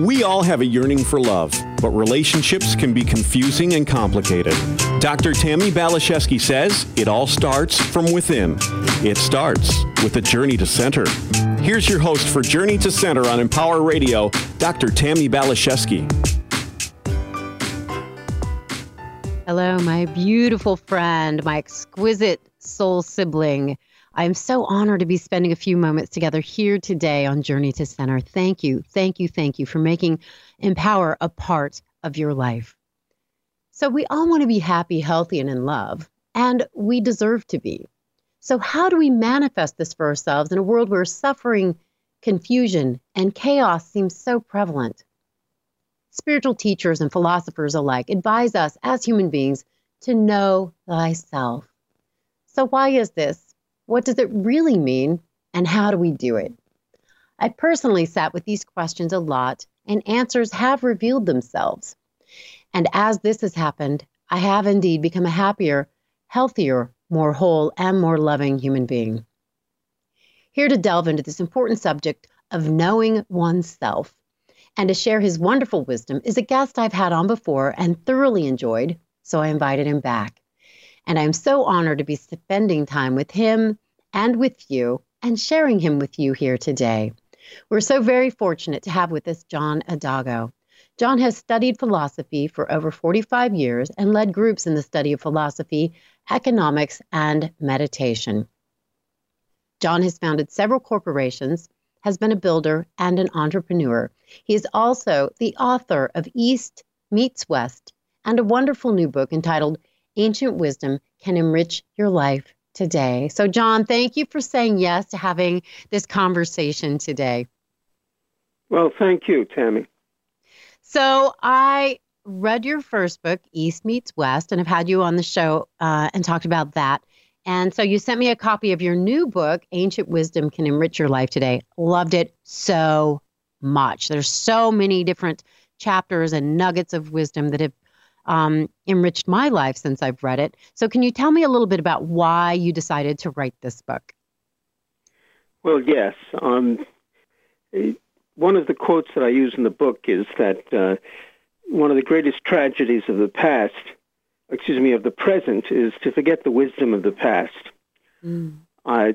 We all have a yearning for love, but relationships can be confusing and complicated. Dr. Tammy Balashevsky says it all starts from within. It starts with a journey to center. Here's your host for Journey to Center on Empower Radio, Dr. Tammy Balashevsky. Hello, my beautiful friend, my exquisite soul sibling. I'm so honored to be spending a few moments together here today on Journey to Center. Thank you, thank you, thank you for making Empower a part of your life. So, we all want to be happy, healthy, and in love, and we deserve to be. So, how do we manifest this for ourselves in a world where suffering, confusion, and chaos seem so prevalent? Spiritual teachers and philosophers alike advise us as human beings to know thyself. So, why is this? What does it really mean? And how do we do it? I personally sat with these questions a lot, and answers have revealed themselves. And as this has happened, I have indeed become a happier, healthier, more whole, and more loving human being. Here to delve into this important subject of knowing oneself and to share his wonderful wisdom is a guest I've had on before and thoroughly enjoyed, so I invited him back. And I'm so honored to be spending time with him and with you and sharing him with you here today. We're so very fortunate to have with us John Adago. John has studied philosophy for over 45 years and led groups in the study of philosophy, economics, and meditation. John has founded several corporations, has been a builder, and an entrepreneur. He is also the author of East Meets West and a wonderful new book entitled Ancient Wisdom Can Enrich Your Life today. So, John, thank you for saying yes to having this conversation today. Well, thank you, Tammy. So, I read your first book, East Meets West, and have had you on the show uh, and talked about that. And so, you sent me a copy of your new book, Ancient Wisdom Can Enrich Your Life Today. Loved it so much. There's so many different chapters and nuggets of wisdom that have um, enriched my life since I've read it. So, can you tell me a little bit about why you decided to write this book? Well, yes. Um, one of the quotes that I use in the book is that uh, one of the greatest tragedies of the past, excuse me, of the present, is to forget the wisdom of the past. Mm. Uh,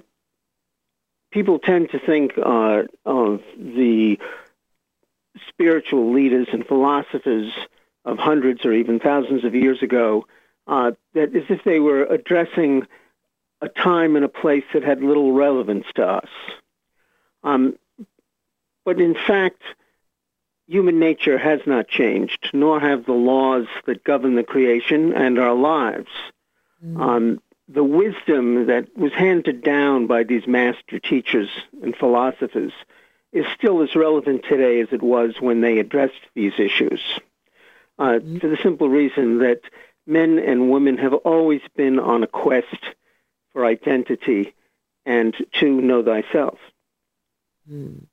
people tend to think uh, of the spiritual leaders and philosophers of hundreds or even thousands of years ago, uh, that as if they were addressing a time and a place that had little relevance to us. Um, but in fact, human nature has not changed, nor have the laws that govern the creation and our lives. Mm. Um, the wisdom that was handed down by these master teachers and philosophers is still as relevant today as it was when they addressed these issues uh, mm-hmm. for the simple reason that men and women have always been on a quest for identity and to know thyself. Mm.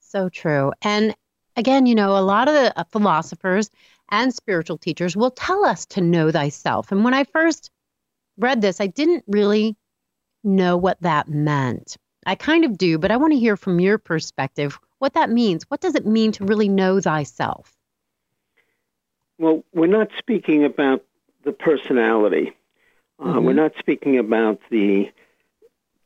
So true. And again, you know, a lot of the uh, philosophers and spiritual teachers will tell us to know thyself. And when I first read this, I didn't really know what that meant. I kind of do, but I want to hear from your perspective what that means. What does it mean to really know thyself? Well, we're not speaking about the personality. Uh, mm-hmm. We're not speaking about the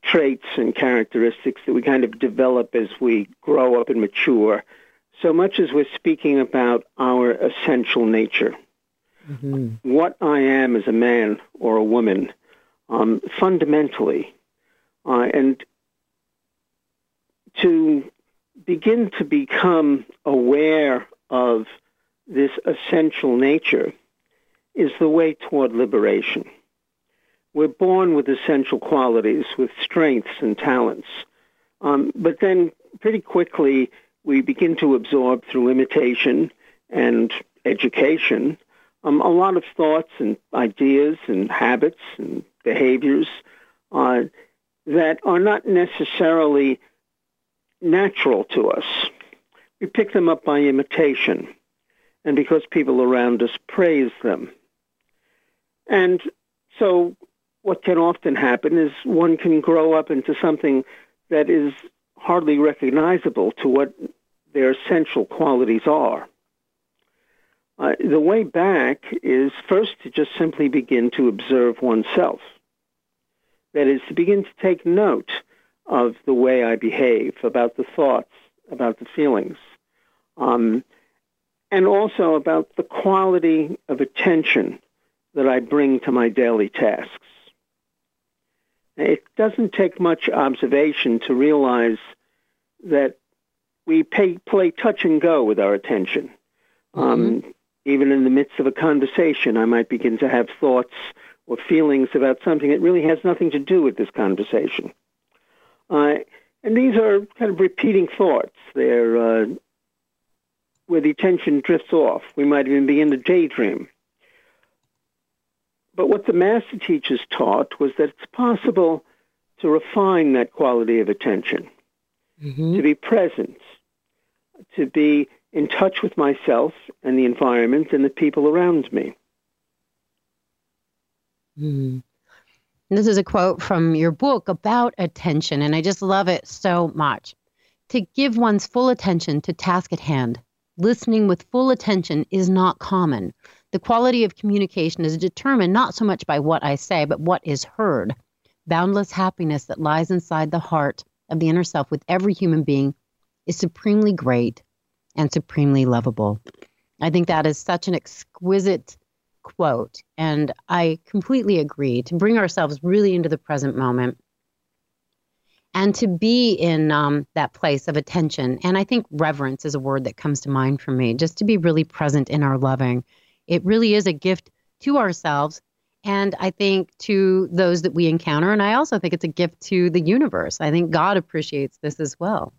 traits and characteristics that we kind of develop as we grow up and mature, so much as we're speaking about our essential nature. Mm-hmm. What I am as a man or a woman, um, fundamentally. Uh, and to begin to become aware of this essential nature is the way toward liberation. We're born with essential qualities, with strengths and talents. Um, but then pretty quickly we begin to absorb through imitation and education um, a lot of thoughts and ideas and habits and behaviors uh, that are not necessarily natural to us. We pick them up by imitation and because people around us praise them. And so what can often happen is one can grow up into something that is hardly recognizable to what their essential qualities are. Uh, the way back is first to just simply begin to observe oneself. That is, to begin to take note of the way I behave, about the thoughts, about the feelings, um, and also about the quality of attention that I bring to my daily tasks. It doesn't take much observation to realize that we pay, play touch and go with our attention. Um, mm-hmm. even in the midst of a conversation, I might begin to have thoughts or feelings about something that really has nothing to do with this conversation. Uh, and these are kind of repeating thoughts. They're uh, where the attention drifts off. We might even begin to daydream. But what the master teachers taught was that it's possible to refine that quality of attention, mm-hmm. to be present, to be in touch with myself and the environment and the people around me. Mm-hmm. This is a quote from your book about attention, and I just love it so much. To give one's full attention to task at hand, listening with full attention is not common. The quality of communication is determined not so much by what I say, but what is heard. Boundless happiness that lies inside the heart of the inner self with every human being is supremely great and supremely lovable. I think that is such an exquisite quote. And I completely agree to bring ourselves really into the present moment and to be in um, that place of attention. And I think reverence is a word that comes to mind for me, just to be really present in our loving. It really is a gift to ourselves. And I think to those that we encounter. And I also think it's a gift to the universe. I think God appreciates this as well.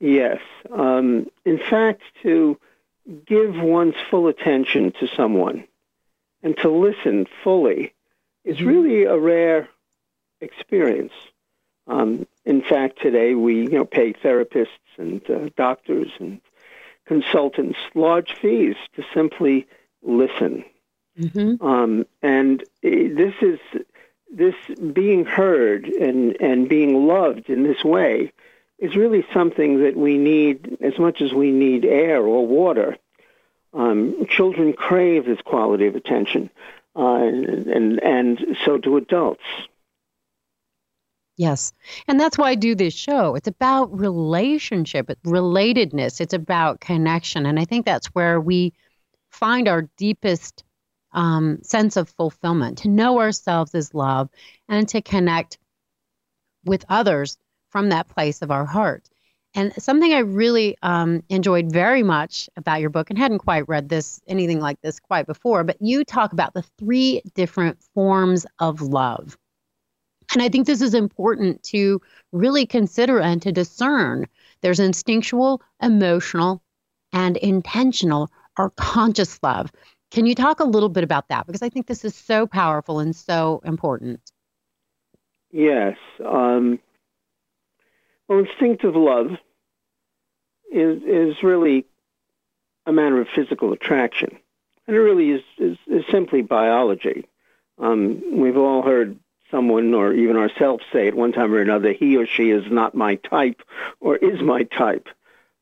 Yes. Um, in fact, to give one's full attention to someone and to listen fully is mm-hmm. really a rare experience. Um, in fact, today we you know pay therapists and uh, doctors and consultants large fees to simply listen. Mm-hmm. Um, and this is this being heard and and being loved in this way is really something that we need as much as we need air or water. Um, children crave this quality of attention, uh, and and so do adults. Yes. And that's why I do this show. It's about relationship, relatedness, it's about connection. And I think that's where we find our deepest um, sense of fulfillment to know ourselves as love and to connect with others from that place of our heart. And something I really um, enjoyed very much about your book, and hadn't quite read this anything like this quite before, but you talk about the three different forms of love. And I think this is important to really consider and to discern. There's instinctual, emotional, and intentional or conscious love. Can you talk a little bit about that? Because I think this is so powerful and so important. Yes. Um, well, instinctive love is, is really a matter of physical attraction. And it really is, is, is simply biology. Um, we've all heard someone or even ourselves say at one time or another, he or she is not my type or is my type.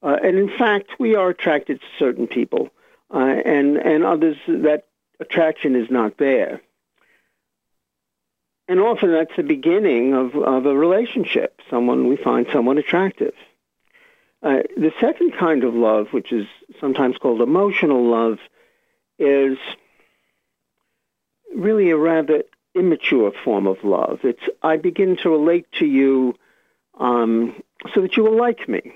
Uh, and in fact, we are attracted to certain people, uh, and and others that attraction is not there. And often that's the beginning of, of a relationship. Someone we find someone attractive. Uh, the second kind of love, which is sometimes called emotional love, is really a rather immature form of love. It's I begin to relate to you um, so that you will like me.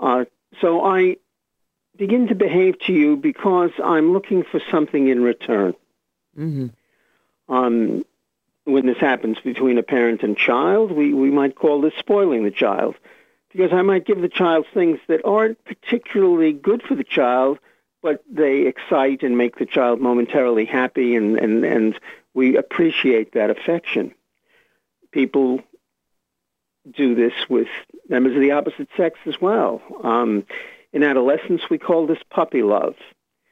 Uh, so I begin to behave to you because I'm looking for something in return. Mm-hmm. Um, when this happens between a parent and child, we, we might call this spoiling the child because I might give the child things that aren't particularly good for the child but they excite and make the child momentarily happy, and, and, and we appreciate that affection. People do this with members of the opposite sex as well. Um, in adolescence, we call this puppy love.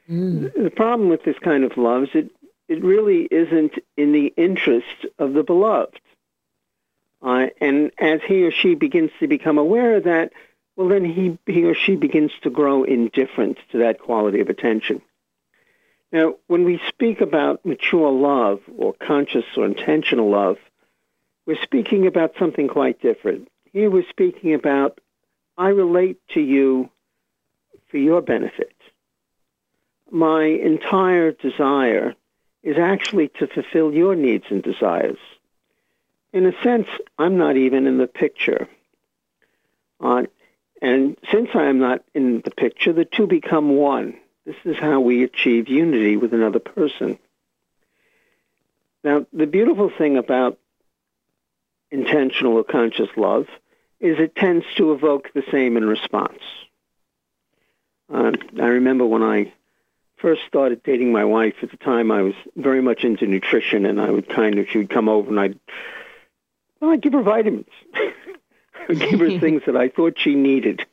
Mm. The problem with this kind of love is it, it really isn't in the interest of the beloved. Uh, and as he or she begins to become aware of that, well, then he, he or she begins to grow indifferent to that quality of attention. Now, when we speak about mature love or conscious or intentional love, we're speaking about something quite different. Here we're speaking about I relate to you for your benefit. My entire desire is actually to fulfill your needs and desires. In a sense, I'm not even in the picture. Uh, and since I am not in the picture, the two become one. This is how we achieve unity with another person. Now, the beautiful thing about intentional or conscious love is it tends to evoke the same in response. Uh, I remember when I first started dating my wife, at the time I was very much into nutrition, and I would kind of, she would come over and I'd, well, I'd give her vitamins. I'd give her things that I thought she needed.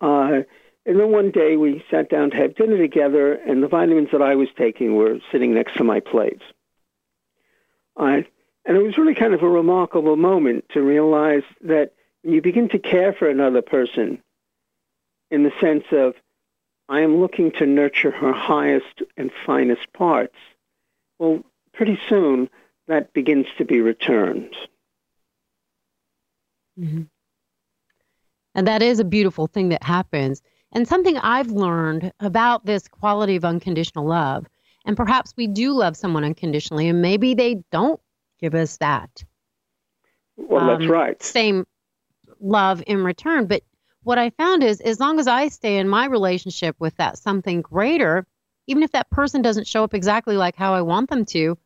Uh, and then one day we sat down to have dinner together, and the vitamins that I was taking were sitting next to my plate. Uh, and it was really kind of a remarkable moment to realize that you begin to care for another person in the sense of, I am looking to nurture her highest and finest parts. Well, pretty soon that begins to be returned. Mm-hmm. And that is a beautiful thing that happens. And something I've learned about this quality of unconditional love, and perhaps we do love someone unconditionally, and maybe they don't give us that. Well, um, that's right. Same love in return. But what I found is as long as I stay in my relationship with that something greater, even if that person doesn't show up exactly like how I want them to,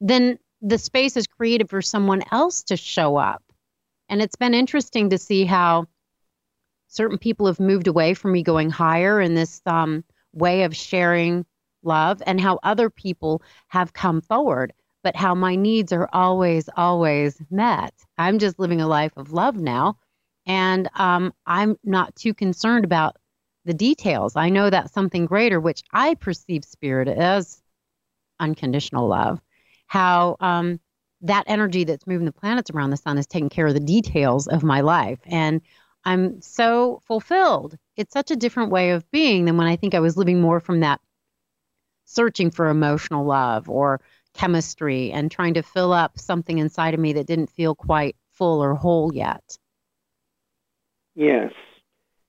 then the space is created for someone else to show up. And it's been interesting to see how certain people have moved away from me going higher in this um, way of sharing love and how other people have come forward but how my needs are always always met. I'm just living a life of love now. And um, i'm not too concerned about the details. I know that something greater which i perceive spirit as unconditional love. How um, that energy that's moving the planets around the sun is taking care of the details of my life and I'm so fulfilled. It's such a different way of being than when I think I was living more from that searching for emotional love or chemistry and trying to fill up something inside of me that didn't feel quite full or whole yet. Yes.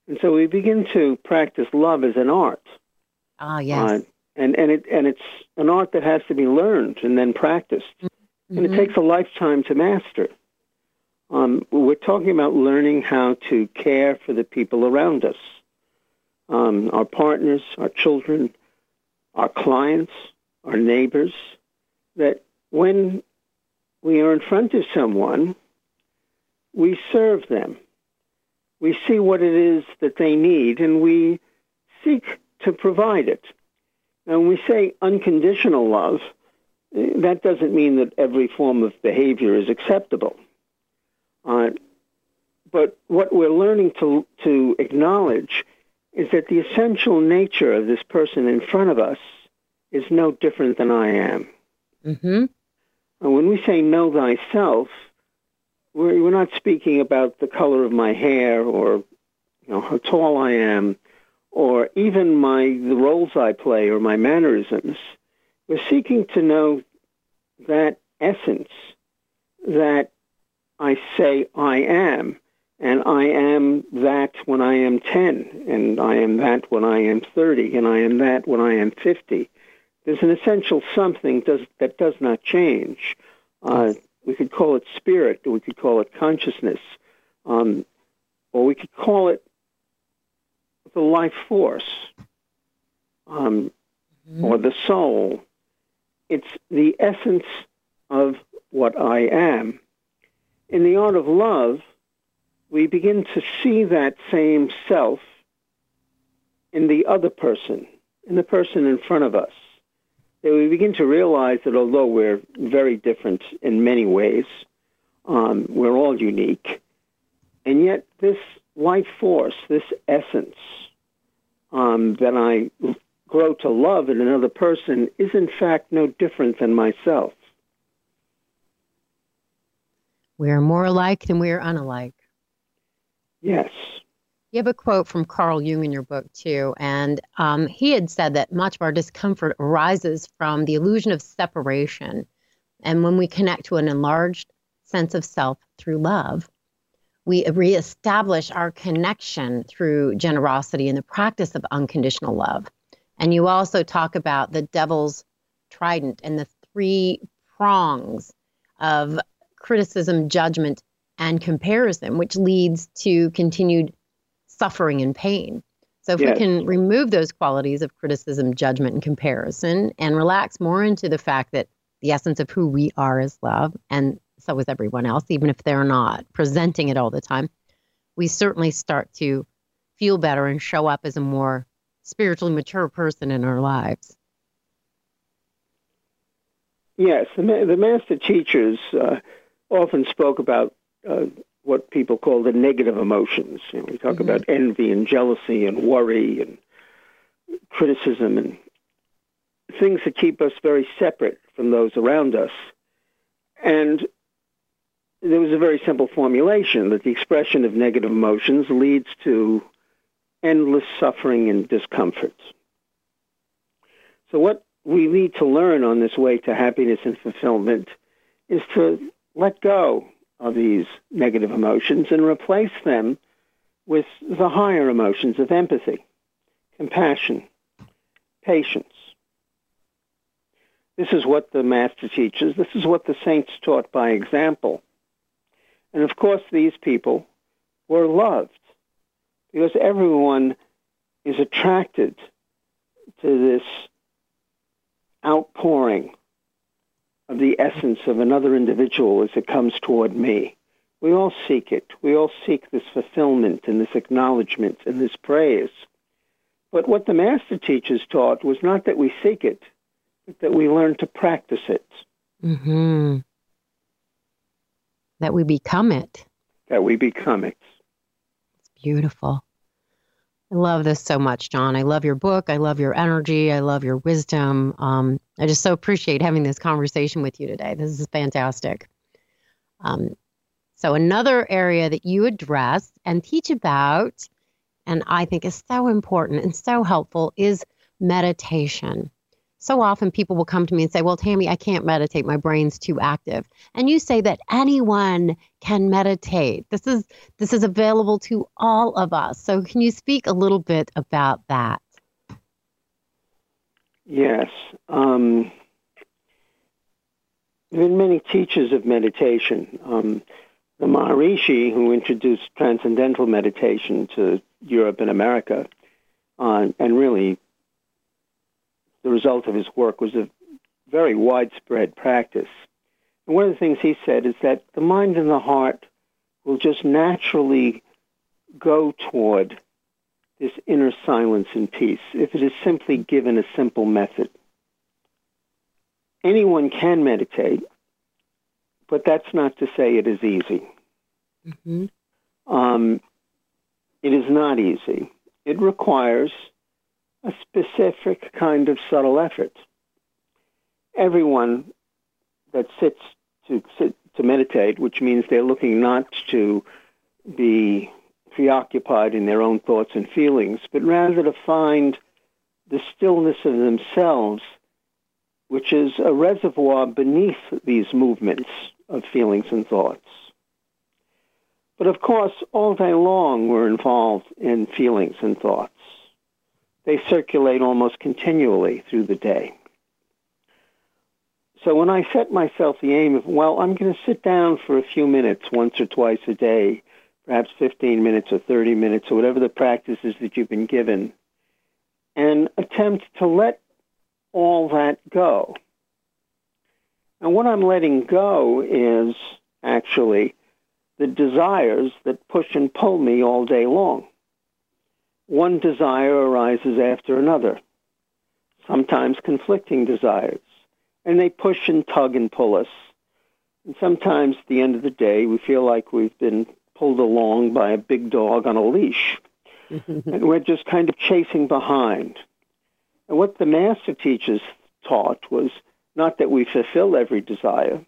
And so we begin to practice love as an art. Ah, yes. Uh, and and it and it's an art that has to be learned and then practiced. Mm-hmm. And it takes a lifetime to master. Um, we're talking about learning how to care for the people around us, um, our partners, our children, our clients, our neighbors, that when we are in front of someone, we serve them. We see what it is that they need and we seek to provide it. Now, when we say unconditional love, that doesn't mean that every form of behavior is acceptable. Uh, but what we're learning to, to acknowledge is that the essential nature of this person in front of us is no different than I am. Mm-hmm. And when we say know thyself, we're, we're not speaking about the color of my hair or you know how tall I am or even my the roles I play or my mannerisms. We're seeking to know that essence that I say I am. And I am that when I am 10, and I am that when I am 30, and I am that when I am 50. There's an essential something does, that does not change. Uh, we could call it spirit, or we could call it consciousness, um, or we could call it the life force, um, mm-hmm. or the soul. It's the essence of what I am in the art of love, we begin to see that same self in the other person, in the person in front of us. And we begin to realize that although we're very different in many ways, um, we're all unique. And yet, this life force, this essence um, that I grow to love in another person is in fact no different than myself. We are more alike than we are unalike. Yes. You have a quote from Carl Jung in your book, too. And um, he had said that much of our discomfort arises from the illusion of separation. And when we connect to an enlarged sense of self through love, we reestablish our connection through generosity and the practice of unconditional love. And you also talk about the devil's trident and the three prongs of criticism, judgment, and comparison, which leads to continued suffering and pain. So, if yes. we can remove those qualities of criticism, judgment, and comparison and relax more into the fact that the essence of who we are is love, and so is everyone else, even if they're not presenting it all the time, we certainly start to feel better and show up as a more spiritually mature person in our lives. Yes, the, the master teachers uh, often spoke about uh, what people call the negative emotions. You know, we talk mm-hmm. about envy and jealousy and worry and criticism and things that keep us very separate from those around us. And there was a very simple formulation that the expression of negative emotions leads to endless suffering and discomfort. So, what we need to learn on this way to happiness and fulfillment is to let go of these negative emotions and replace them with the higher emotions of empathy, compassion, patience. This is what the Master teaches. This is what the saints taught by example. And of course, these people were loved because everyone is attracted to this outpouring of the essence of another individual as it comes toward me. We all seek it. We all seek this fulfillment and this acknowledgement and this praise. But what the Master teachers taught was not that we seek it, but that we learn to practice it. Mm-hmm. That we become it. That we become it. Beautiful. I love this so much, John. I love your book. I love your energy. I love your wisdom. Um, I just so appreciate having this conversation with you today. This is fantastic. Um, so, another area that you address and teach about, and I think is so important and so helpful, is meditation so often people will come to me and say, Well, Tammy, I can't meditate. My brain's too active. And you say that anyone can meditate. This is this is available to all of us. So can you speak a little bit about that? Yes. Um, there have been many teachers of meditation. Um, the Maharishi, who introduced transcendental meditation to Europe and America, uh, and really the result of his work was a very widespread practice. And one of the things he said is that the mind and the heart will just naturally go toward this inner silence and peace if it is simply given a simple method. Anyone can meditate, but that's not to say it is easy. Mm-hmm. Um, it is not easy. It requires a specific kind of subtle effort. Everyone that sits to sit to meditate, which means they're looking not to be preoccupied in their own thoughts and feelings, but rather to find the stillness of themselves, which is a reservoir beneath these movements of feelings and thoughts. But of course, all day long we're involved in feelings and thoughts they circulate almost continually through the day. So when I set myself the aim of, well, I'm going to sit down for a few minutes once or twice a day, perhaps 15 minutes or 30 minutes or whatever the practice is that you've been given, and attempt to let all that go. And what I'm letting go is actually the desires that push and pull me all day long one desire arises after another, sometimes conflicting desires, and they push and tug and pull us. And sometimes at the end of the day, we feel like we've been pulled along by a big dog on a leash, and we're just kind of chasing behind. And what the master teachers taught was not that we fulfill every desire,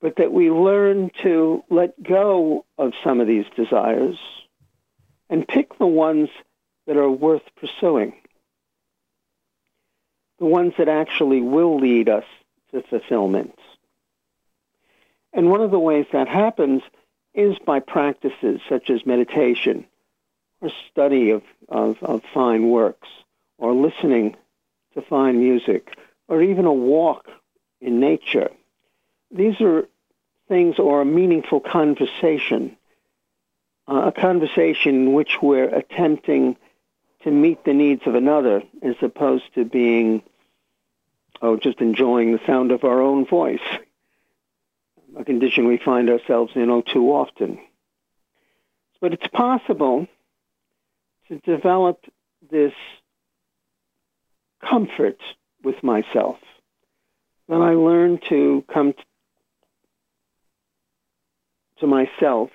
but that we learn to let go of some of these desires and pick the ones that are worth pursuing, the ones that actually will lead us to fulfillment. And one of the ways that happens is by practices such as meditation or study of, of, of fine works or listening to fine music or even a walk in nature. These are things or a meaningful conversation, uh, a conversation in which we're attempting to meet the needs of another as opposed to being, oh, just enjoying the sound of our own voice a condition we find ourselves in oh too often. But it's possible to develop this comfort with myself. When I learn to come to myself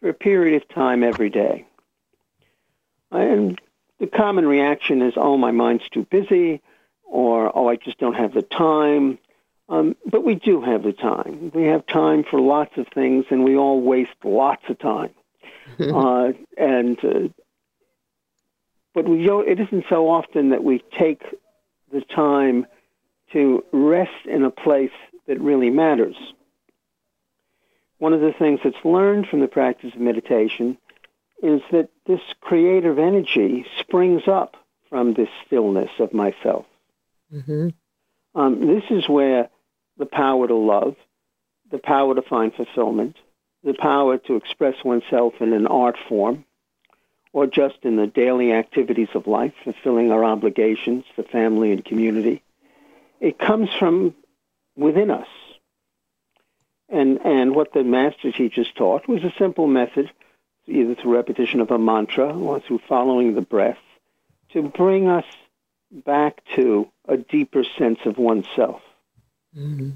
for a period of time every day. And the common reaction is, oh, my mind's too busy, or oh, I just don't have the time, um, but we do have the time. We have time for lots of things, and we all waste lots of time. uh, and uh, but we don't, it isn't so often that we take the time to rest in a place that really matters. One of the things that's learned from the practice of meditation is that this creative energy springs up from this stillness of myself. Mm-hmm. Um, this is where the power to love, the power to find fulfillment, the power to express oneself in an art form, or just in the daily activities of life, fulfilling our obligations to family and community. It comes from within us. And, and what the master teachers taught was a simple method, either through repetition of a mantra or through following the breath, to bring us back to a deeper sense of oneself. Mm-hmm.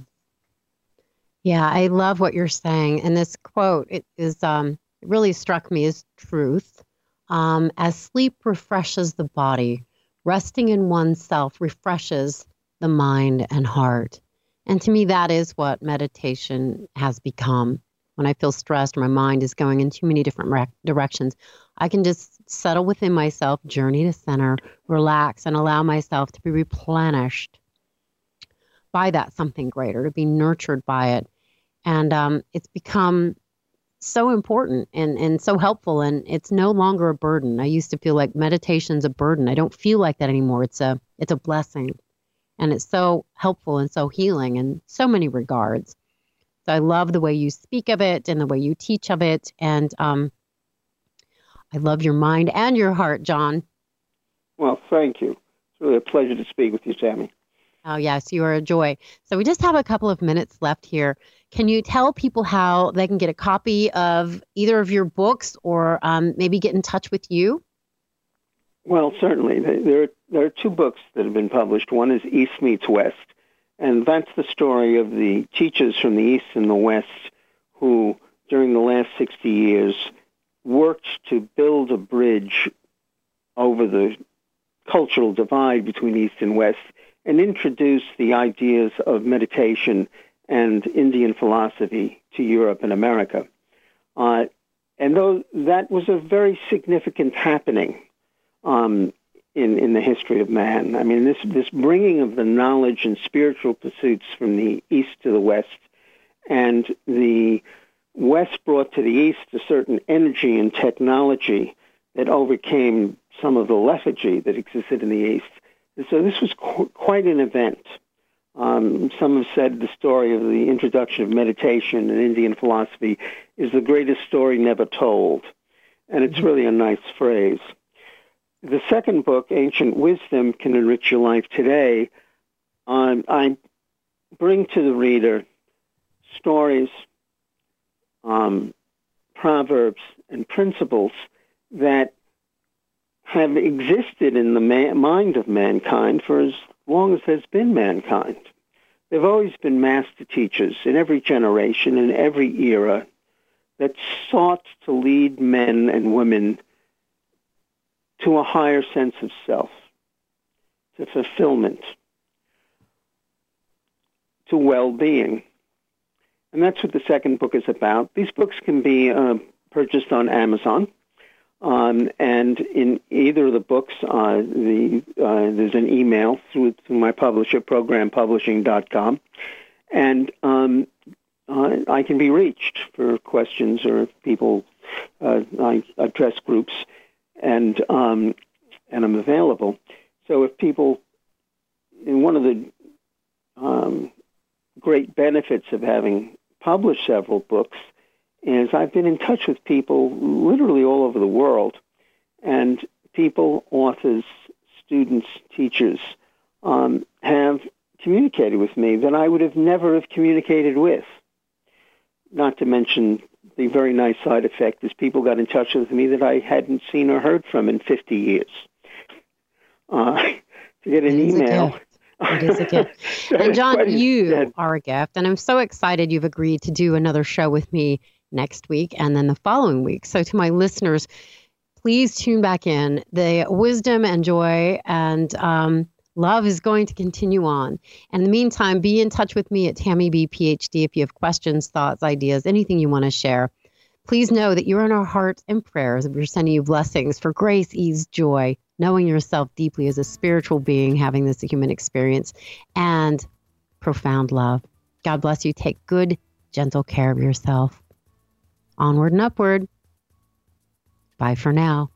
Yeah, I love what you're saying. And this quote it is um, it really struck me as truth. Um, as sleep refreshes the body, resting in oneself refreshes the mind and heart. And to me, that is what meditation has become. When I feel stressed, or my mind is going in too many different re- directions. I can just settle within myself, journey to center, relax, and allow myself to be replenished by that something greater, to be nurtured by it. And um, it's become so important and, and so helpful and it's no longer a burden. I used to feel like meditation's a burden. I don't feel like that anymore. It's a it's a blessing. And it's so helpful and so healing in so many regards. So I love the way you speak of it and the way you teach of it. And um, I love your mind and your heart, John. Well, thank you. It's really a pleasure to speak with you, Sammy. Oh, yes, you are a joy. So we just have a couple of minutes left here. Can you tell people how they can get a copy of either of your books or um, maybe get in touch with you? Well, certainly. There there are two books that have been published. One is East Meets West, and that's the story of the teachers from the East and the West who, during the last 60 years, worked to build a bridge over the cultural divide between East and West and introduced the ideas of meditation and Indian philosophy to Europe and America. Uh, and though that was a very significant happening um, in, in the history of man, I mean, this, this bringing of the knowledge and spiritual pursuits from the East to the West, and the West brought to the East a certain energy and technology that overcame some of the lethargy that existed in the East so this was qu- quite an event. Um, some have said the story of the introduction of meditation in Indian philosophy is the greatest story never told. And it's mm-hmm. really a nice phrase. The second book, Ancient Wisdom Can Enrich Your Life Today, um, I bring to the reader stories, um, proverbs, and principles that have existed in the man, mind of mankind for as long as there's been mankind. They've always been master teachers in every generation, in every era, that sought to lead men and women to a higher sense of self, to fulfillment, to well-being. And that's what the second book is about. These books can be uh, purchased on Amazon. Um, and in either of the books, uh, the, uh, there's an email through, through my publisher, programpublishing.com. And um, uh, I can be reached for questions or people, uh, I address groups, and, um, and I'm available. So if people, one of the um, great benefits of having published several books is I've been in touch with people literally all over the world, and people, authors, students, teachers um, have communicated with me that I would have never have communicated with. Not to mention the very nice side effect is people got in touch with me that I hadn't seen or heard from in 50 years. Uh, to get an email. It is a gift. and John, you are a gift. And I'm so excited you've agreed to do another show with me next week and then the following week. So, to my listeners, please tune back in. The wisdom and joy and um, love is going to continue on. And in the meantime, be in touch with me at Tammy B PhD if you have questions, thoughts, ideas, anything you want to share. Please know that you're in our hearts and prayers. We're sending you blessings for grace, ease, joy, knowing yourself deeply as a spiritual being, having this human experience, and profound love. God bless you. Take good, gentle care of yourself onward and upward. Bye for now.